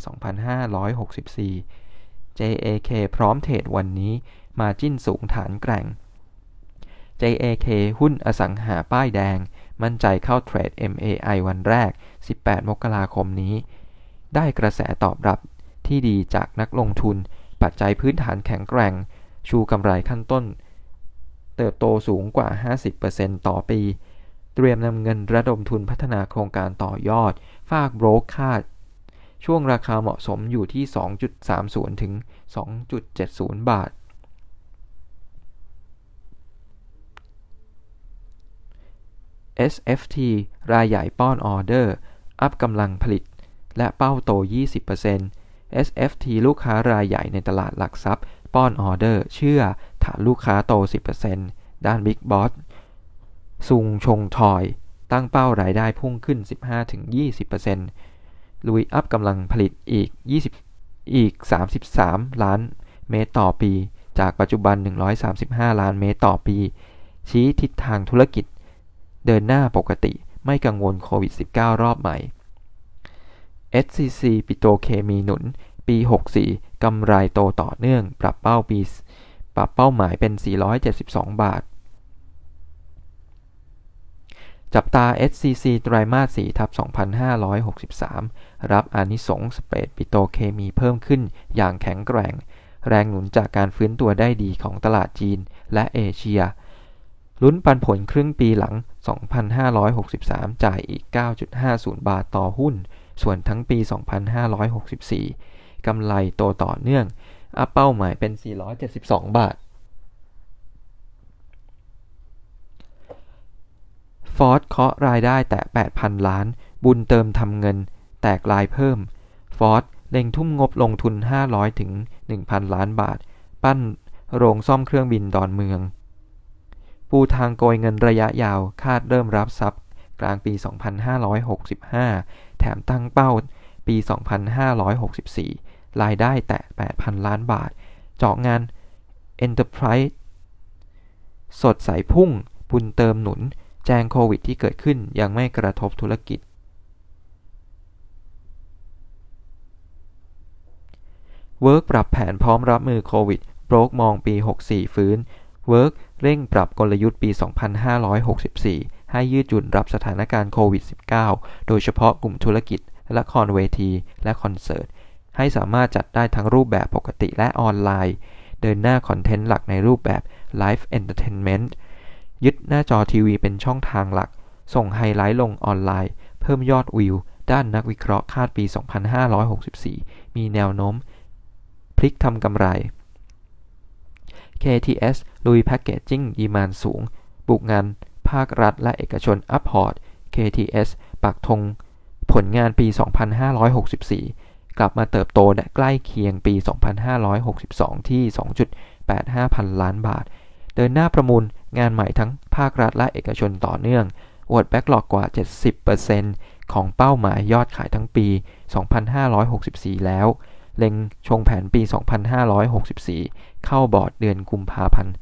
2564 JAK พร้อมเทรดวันนี้ มาจิ้นสูงฐานแกร่ง JAK หุ้นอสังหาป้ายแดง มั่นใจเข้าเทรด MAI วันแรก 18 มกราคมนี้ ได้กระแสตอบรับที่ดีจากนักลงทุน ปัจจัยพื้นฐานแข็งแกร่ง ชูกำไรขั้นต้น เติบโตสูงกว่า 50%ต่อปี เตรียมนำเงินระดมทุนพัฒนาโครงการต่อยอด ฝากโบรกคาด ช่วงราคาเหมาะสมอยู่ที่ 2.30 ถึง 2.70 บาท SFT รายใหญ่ป้อนออเดอร์ อัพกำลังผลิต และเป้าโต 20% SFT ลูกค้ารายใหญ่ในตลาดหลักทรัพย์ ป้อนออเดอร์ เชื่อฐานลูกค้าโต 10%ด้าน Big Boss ซุงชงทอย ตั้งเป้ารายได้พุ่งขึ้น 15-20%ลุยอัพกำลังผลิตอีก 20 อีก 33 ล้านเมตรต่อปี จากปัจจุบัน 135 ล้านเมตรต่อปี ชี้ทิศทางธุรกิจ เดินหน้าปกติไม่กังวลโควิด -19 รอบใหม่ SCC ปิโตเคมีหนุน ปี 64 กำไรโตต่อเนื่อง ปรับเป้าปี ปรับเป้าหมายเป็น 472 บาท จับตา SCC ไตรมาส 4 ทับ 2563 รับอานิสงส์สเปรดปิโตเคมีเพิ่มขึ้นอย่างแข็งแกร่ง แรงหนุนจากการฟื้นตัวได้ดีของตลาดจีนและเอเชีย ลุ้นปันผลครึ่งปีหลัง 2563 จ่ายอีก 9.50 บาทต่อหุ้น ส่วนทั้งปี 2564 กำไรโตต่อเนื่อง อัพเป้าหมายเป็น 472 บาท ฟอร์ทเคาะรายได้แตะ 8,000 ล้าน บุญเติมทำเงิน แตกลายเพิ่ม ฟอร์ทเล็งทุ่มงบลงทุน 500 ถึง 1,000 ล้านบาท ปั้นโรงซ่อมเครื่องบินดอนเมือง ปูทางโกยเงินระยะยาวคาดเริ่มรับทรัพย์กลางปี 2565 แถมตั้งเป้าปี 2564 รายได้แต่8,000 ล้านบาท เจาะงาน Enterprise สดใสพุ่ง บุญเติมหนุน แจงโควิดที่เกิดขึ้นยังไม่กระทบธุรกิจ เวิร์กปรับแผนพร้อมรับมือโควิด โบรกมองปี 64 ฟื้น เวิร์ก เร่งปรับกลยุทธ์ปี 2564 ให้ยืดหยุ่นรับสถานการณ์โควิด -19 โดยเฉพาะกลุ่มธุรกิจ ละครเวที และคอนเสิร์ต ให้สามารถจัดได้ทั้งรูปแบบปกติและออนไลน์ เดินหน้า content หลักในรูปแบบ Live Entertainment ยึดหน้าจอทีวีเป็นช่องทางหลัก ส่งไฮไลท์ลงออนไลน์ เพิ่มยอดวิว ด้านนักวิเคราะห์คาดปี 2564 มีแนวโน้ม พลิกทำกำไร KTS ลุย packaging demand สูง บุกงานภาครัฐและเอกชนอัพ port KTS ปักธงผลงานปี 2564 กลับมาเติบโตและใกล้เคียงปี 2562 ที่ 2.85 พันล้านบาท เดินหน้าประมูลงานใหม่ทั้งภาครัฐและเอกชนต่อเนื่องวดแบ็กหลอกกว่า 70%ของเป้าหมายยอดขายทั้งปี 2564 แล้ว เล็งชงแผนปี 2564 เข้าบอร์ดเดือนกุมภาพันธ์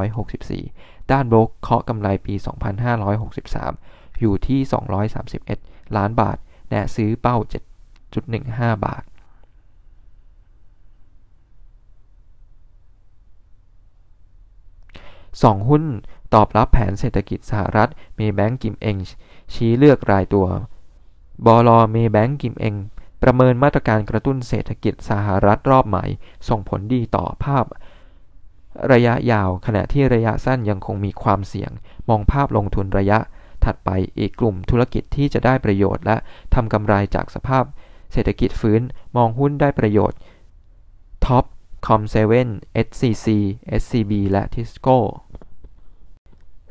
2564 ด้านโบรกเคาะกำไรปี 2563 อยู่ที่ 231 ล้านบาท แนะซื้อเป้า 7.15 บาทสองหุ้นตอบรับแผนเศรษฐกิจสหรัฐเมย์แบงก์กิมเอง ชี้เลือกรายตัวบอลเมย์แบงก์กิมเอง ประเมินมาตรการกระตุ้นเศรษฐกิจสหรัฐรอบใหม่ ส่งผลดีต่อภาพ ระยะยาวขณะที่ระยะสั้นยังคงมีความเสี่ยง มองภาพลงทุนระยะ ถัดไปอีกกลุ่มธุรกิจที่จะได้ประโยชน์และทำกำไรจากสภาพ เศรษฐกิจฟื้นมองหุ้นได้ประโยชน์ท็อปคอมเซเว่น SCC SCB และ Tisco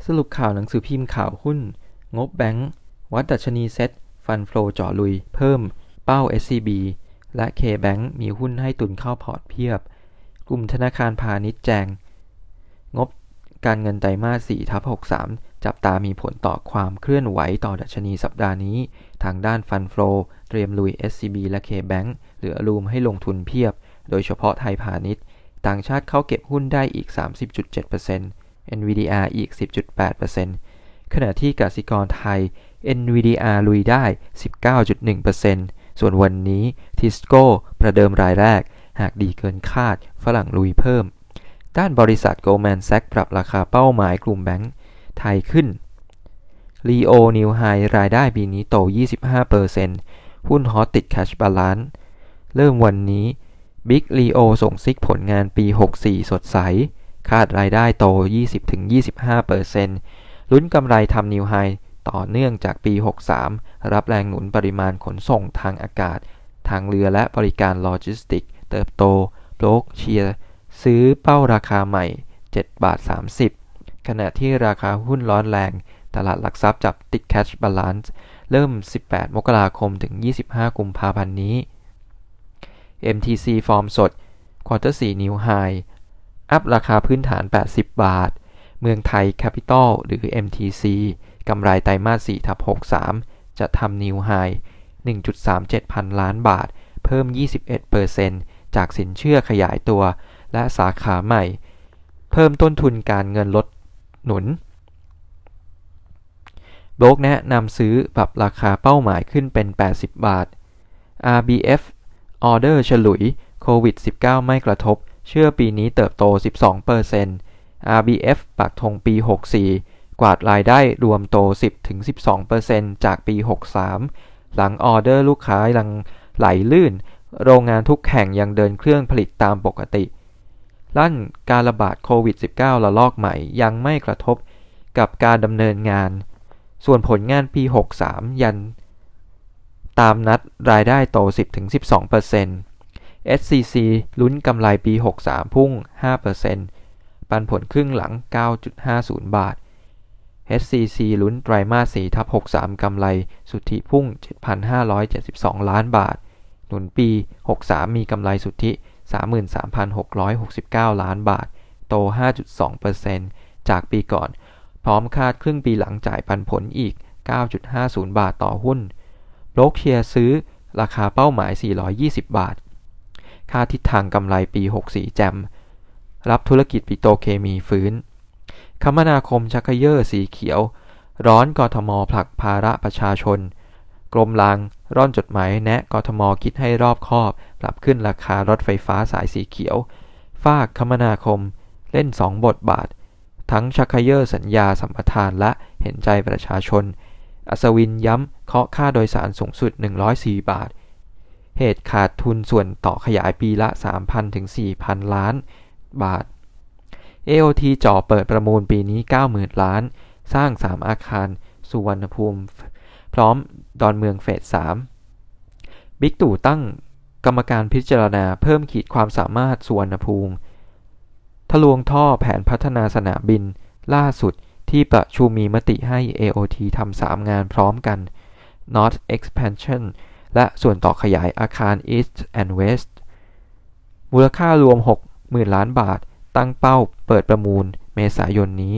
สรุปข่าวหนังสือพิมพ์ข่าวหุ้น งบแบงก์วัดดัชนี SET fund flow เจาะลุยเพิ่ม เป้า SCB และ K-Bank มีหุ้นให้ตุนเข้า port เพียบ กลุ่มธนาคารพาณิชย์แจง งบการเงินไตรมาส4ทับ63 จับตามีผลต่อความเคลื่อนไหวต่อดัชนีสัปดาห์นี้ ทางด้าน fund flowเตรียมลุย SCB และ K-Bank เหลือรูมให้ลงทุนเพียบ โดยเฉพาะไทยพาณิชย์ ต่างชาติเข้าเก็บหุ้นได้อีก 30.7% NVDR อีก 10.8%ขณะที่กสิกรไทย NVDR ลุยได้ 19.1% ส่วนวันนี้ Tisco ประเดิมรายแรก หากดีเกินคาด ฝรั่งลุยเพิ่ม ด้านบริษัท Goldman Sachs ปรับราคาเป้าหมายกลุ่มแบงก์ไทยขึ้น Leo New High รายได้ปีนี้โต 25%หุ้นฮอตติด Cash Balance เริ่มวันนี้ Big Leo ส่งซิกผลงานปี 64 สดใส คาดรายได้โต 20-25%ลุ้นกำไรทำ new high ต่อเนื่องจากปี 63 รับแรงหนุนปริมาณขนส่งทางอากาศ ทางเรือและบริการโลจิสติกส์ เติบโตโบรกเชียร์ซื้อเป้าราคาใหม่ 7 บาท 30 ขณะที่ราคาหุ้นร้อนแรง ตลาดหลักทรัพย์จับติด Cash Balance เริ่ม 18 มกราคมถึง 25 กุมภาพันธ์นี้ MTC ฟอร์มสด quarter 4 new high อัพราคาพื้นฐาน 80 บาท เมืองไทยแคปิตอลหรือ MTC กำไรไตรมาส4ทับ63 จะทำ new high 1.37 พันล้านบาท เพิ่ม 21%จากสินเชื่อขยายตัว และสาขาใหม่ เพิ่มต้นทุนการเงินลดหนุนโบรกแนะนำซื้อปรับราคาเป้าหมายขึ้นเป็น 80 บาท RBF ออเดอร์ฉลุยโควิด -19 ไม่กระทบ เชื่อปีนี้เติบโต 12% RBF ปักธงปี 64 กวาดรายได้รวมโต 10-12%จากปี 63 หลังออเดอร์ลูกค้ายังไหลลื่น โรงงานทุกแห่งยังเดินเครื่องผลิตตามปกติ ลั่นการระบาดโควิด -19 ระลอกใหม่ยังไม่กระทบกับการดำเนินงาน ส่วนผลงานปี 63 ยัน ตามนัดรายได้โต 10-12% SCC ลุ้นกำไรปี 63 พุ่ง 5%ปันผลครึ่งหลัง 9.50 บาท HCC ลุ้นไตรมาส4ทับ63 กำไร สุทธิพุ่ง 7,572 ล้านบาท หนุนปี 63 มีกำไรสุทธิ 33,669 ล้านบาท โต 5.2%จากปีก่อน พร้อมคาดครึ่งปีหลังจ่ายปันผลอีก 9.50 บาทต่อหุ้นโบรกเชียร์ซื้อราคาเป้าหมาย 420 บาทคาดทิศทางกำไรปี 64 แจม รับธุรกิจปิโตเคมีฟื้น คมนาคมชักเย่อสีเขียว ร้อนกทมผลักภาระประชาชน กรมรางร่อนจดหมายแนะกทมคิดให้รอบคอบ ปรับขึ้นราคารถไฟฟ้าสายสีเขียว ฝากคมนาคม เล่นสองบทบาท ทั้งชักเย่อสัญญาสัมปทานและเห็นใจประชาชน อัศวินย้ำเคาะค่าโดยสารสูงสุด 104 บาท เหตุขาดทุนส่วนต่อขยายปีละ 3,000ถึง4,000 ล้าน บาท AOT จ่อเปิดประมูลปีนี้ 90,000 ล้าน สร้าง 3 อาคาร สุวรรณภูมิ พร้อมดอนเมืองเฟส 3 บิ๊กตู่ตั้งกรรมการพิจารณาเพิ่มขีดความสามารถสุวรรณภูมิ ทะลวงท่อแผนพัฒนาสนามบิน ล่าสุดที่ประชุมมีมติให้ AOT ทำ 3 งานพร้อมกัน North Expansion และส่วนต่อขยายอาคาร East and West มูลค่ารวม 60,000 ล้านบาท ตั้งเป้าเปิดประมูลเมษายนนี้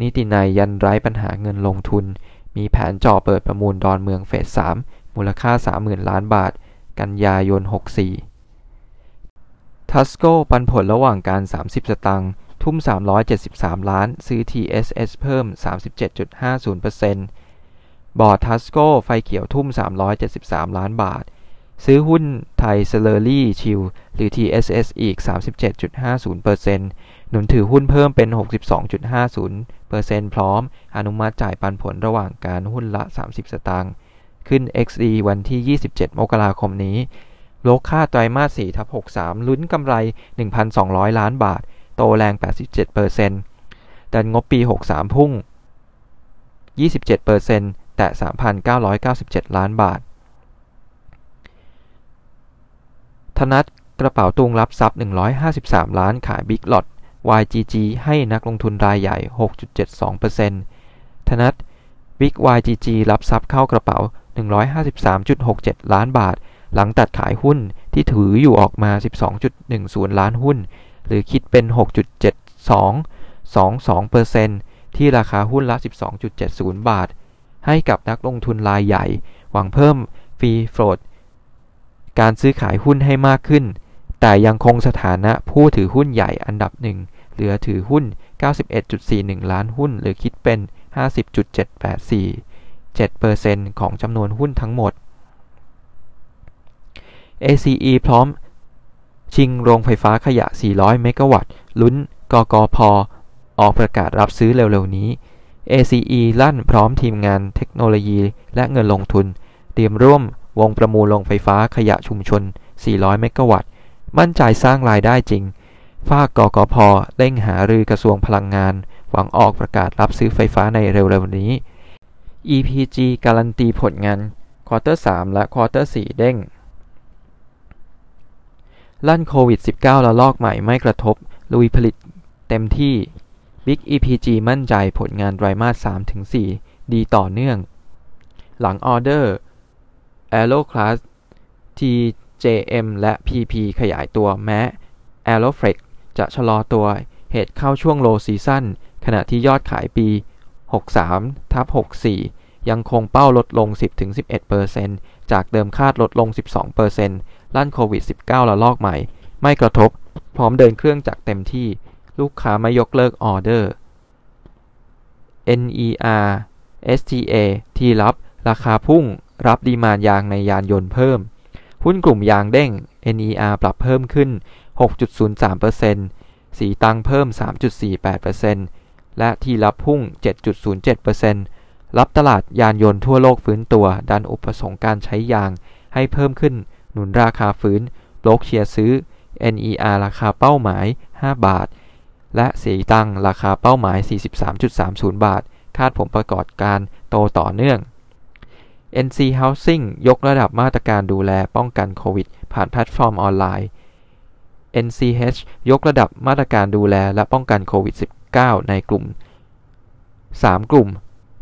นิตินายยันไร้ปัญหาเงินลงทุน มีแผนจ่อเปิดประมูลดอนเมืองเฟส 3 มูลค่า 30,000 ล้านบาท กันยายน 64 ทัสโกปันผลระหว่างการ 30 สตางค์ทุ่ม 373 ล้าน ซื้อ TSS เพิ่ม 37.50%บอร์ดทัสโก้ไฟเขียวทุ่ม 373 ล้านบาท ซื้อหุ้นไทยสเลอรี่ซีลหรือ TSS อีก 37.50%หนุนถือหุ้นเพิ่มเป็น 62.50%พร้อมอนุมัติจ่ายปันผลระหว่างกาลหุ้นละ 30 สตางค์ ขึ้น XD วันที่ 27 มกราคมนี้ โบรกคาดไตรมาส4ทับ63 ลุ้นกำไร 1,200 ล้านบาท โตแรง 87%ดันงบปี 63 พุ่ง 27%แต่ 3,997 ล้านบาท ธนัทกระเป๋าตุงรับทรัพย์ 153 ล้านขายบิ๊กหลอด YGG ให้นักลงทุนรายใหญ่ 6.72%ธนัทบิ๊ก YGG รับทรัพย์เข้ากระเป๋า 153.67 ล้านบาท หลังตัดขายหุ้นที่ถืออยู่ออกมา 12.10 ล้านหุ้น หรือคิดเป็น 6.7222%ที่ราคาหุ้นละ 12.70 บาท ให้กับนักลงทุนรายใหญ่ หวังเพิ่มฟรีโฟลด การซื้อขายหุ้นให้มากขึ้น แต่ยังคงสถานะผู้ถือหุ้นใหญ่อันดับหนึ่งเหลือถือหุ้น 91.41 ล้านหุ้น หรือคิดเป็น 50.784 7%ของจำนวนหุ้นทั้งหมด ACE พร้อม ชิงโรงไฟฟ้าขยะ 400 เมกะวัตต์ ลุ้น กกพออกประกาศรับซื้อเร็วๆนี้ ACE ลั่นพร้อมทีมงานเทคโนโลยีและเงินลงทุน เตรียมร่วม วงประมูลโรงไฟฟ้าขยะชุมชน 400 เมกะวัตต์ มั่นใจสร้างรายได้จริง ภาคกกพเร่งหารือกระทรวงพลังงาน หวังออกประกาศรับซื้อไฟฟ้าในเร็วๆนี้ EPG การันตีผลงาน quarter 3และ quarter 4เด้ง ลั่นโควิด -19 ระลอกใหม่ไม่กระทบ ลุยผลิตเต็มที่ Big EPG มั่นใจผลงานไตรมาส 3-4 ดีต่อเนื่อง หลังออเดอร์ Aeroclass TJM และ PP ขยายตัวแม้ Aeroflex จะชะลอตัวเหตุเข้าช่วง low seasonขณะที่ยอดขายปี 63ทับ64 ยังคงเป้าลดลง 10-11%จากเดิมคาดลดลง 12%ลั่นโควิด -19 ระลอกใหม่ ไม่กระทบ พร้อมเดินเครื่องจักเต็มที่ ลูกค้าไม่ยกเลิกออเดอร์ NER STA ที่รับ ราคาพุ่ง รับดีมานยางในยานยนต์เพิ่ม หุ้นกลุ่มยางเด้ง NER ปรับเพิ่มขึ้น 6.03%สีตังเพิ่ม 3.48%และที่รับพุ่ง 7.07%รับตลาดยานยนต์ทั่วโลกฟื้นตัว ดันอุปสงค์การใช้ยางให้เพิ่มขึ้น หนุนราคาฟื้นโบลกเชียร์ซื้อ NER ราคาเป้าหมาย 5 บาท และสีตังราคาเป้าหมาย 43.30 บาท คาดผลประกอบการโตต่อเนื่อง NC Housing ยกระดับมาตรการดูแลป้องกันโควิด ผ่านแพลตฟอร์มออนไลน์ NCH ยกระดับมาตรการดูแลและป้องกันโควิด -19 ในกลุ่ม 3. กลุ่ม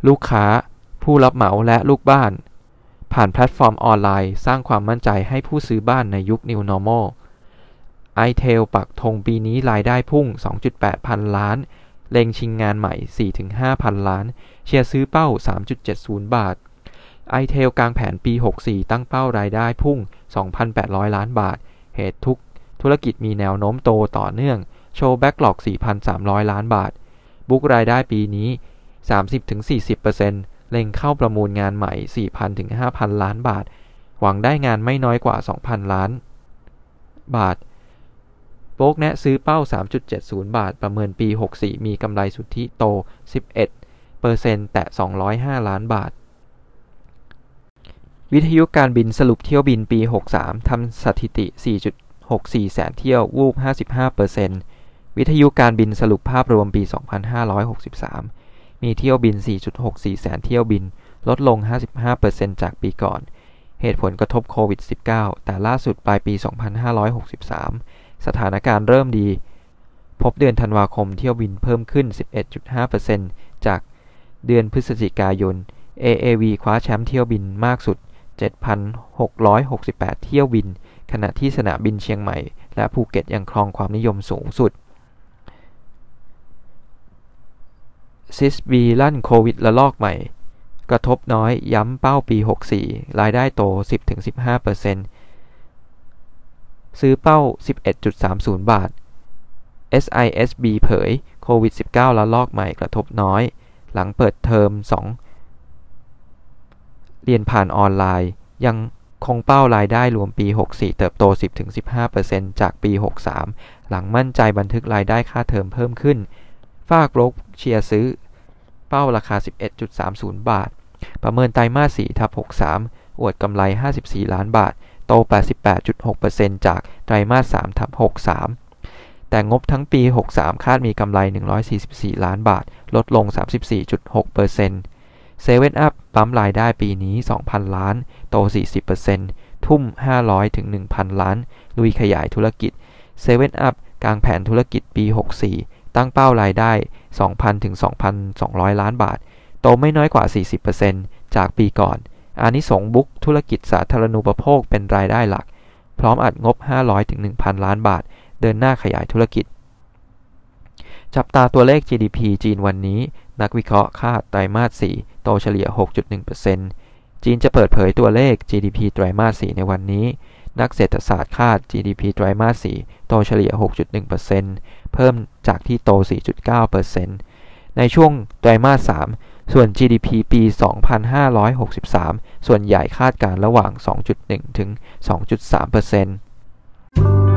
ลูกค้า ผู้รับเหมาและลูกบ้าน ผ่านแพลตฟอร์มออนไลน์ สร้างความมั่นใจให้ผู้ซื้อบ้านในยุค New Normal i t e l ปักธงปีนี้รายได้พุ่ง 2.8 พันล้าน เล็งชิงงานใหม่ 4-5 พันล้าน เชียร์ซื้อเป้า 3.70 บาท i t e l กลางแผนปี 64 ตั้งเป้ารายได้พุ่ง 2,800 ล้านบาท เหตุทุกธุรกิจมีแนวโน้มโตต่อเนื่อง โชว์แบ็กหลอก 4,300 ล้านบาท บุ๊กรายได้ปีนี้ 30-40%เล็งเข้าประมูลงานใหม่ 4,000-5,000 ล้านบาท หวังได้งานไม่น้อยกว่า 2,000 ล้าน บาท โบ๊กแนะซื้อเป้า 3.70 บาท ประเมินปี 64 มีกำไรสุทธิโต 11เปอร์เซ็นต์แตะ 205 ล้านบาท วิทยุการบินสรุปเที่ยวบินปี 63 ทำสถิติ 4.64 แสนเที่ยว วูบ 55เปอร์เซ็นต์วิทยุการบินสรุปภาพรวมปี 2563 มีเที่ยวบิน 4.64 แสนเที่ยวบิน ลดลง 55%จากปีก่อน เหตุผลกระทบโควิด -19 แต่ล่าสุดปลายปี 2563 สถานการณ์เริ่มดี พบเดือนธันวาคมเที่ยวบินเพิ่มขึ้น 11.5%จากเดือนพฤศจิกายน AAV คว้าแชมป์เที่ยวบินมากสุด 7,668 เที่ยวบิน ขณะที่สนามบินเชียงใหม่ และภูเก็ตยังครองความนิยมสูงสุดซิสบีลั่นโควิดระลอกใหม่ กระทบน้อยย้ำเป้าปี 64 รายได้โต 10-15%ซื้อเป้า 11.30 บาท SISB เผยโควิด -19 ระลอกใหม่กระทบน้อย หลังเปิดเทอม2 เรียนผ่านออนไลน์ ยังคงเป้ารายได้รวมปี 64 เติบโต 10-15%จากปี 63 หลังมั่นใจบันทึกรายได้ค่าเทอมเพิ่มขึ้น ฝากลบเชียร์ซื้อ เป้าราคา 11.30 บาท ประเมินไตรมาส4ทับ63 อวดกำไร 54 ล้านบาท โต 88.6%จากไตรมาส3ทับ63แต่งบทั้งปี 63 คาดมีกำไร 144 ล้านบาท ลดลง 34.6% เซเว่นอัพปั๊มรายได้ปีนี้ 2,000 ล้าน โต 40%ทุ่ม 500 ถึง 1,000 ล้าน ลุยขยายธุรกิจเซเว่นอัพกลางแผนธุรกิจปี 64 ตั้งเป้ารายได้ 2,000 ถึง 2,200 ล้านบาท โตไม่น้อยกว่า 40%จากปีก่อนอานิสงบุ๊กธุรกิจสาธารณูปโภคเป็นรายได้หลัก พร้อมอัดงบ 500 ถึง 1,000 ล้านบาท เดินหน้าขยายธุรกิจ จับตาตัวเลข GDP จีนวันนี้ นักวิเคราะห์คาดไตรมาส 4 โตเฉลี่ย 6.1%จีนจะเปิดเผยตัวเลข GDP ไตรมาส 4 ในวันนี้ นักเศรษฐศาสตร์คาด GDP ไตรมาส 4 โตเฉลี่ย 6.1%เพิ่มจากที่โต 4.9%ในช่วงไตรมาส 3 ส่วน GDP ปี 2563 ส่วนใหญ่คาดการระหว่าง 2.1 ถึง 2.3%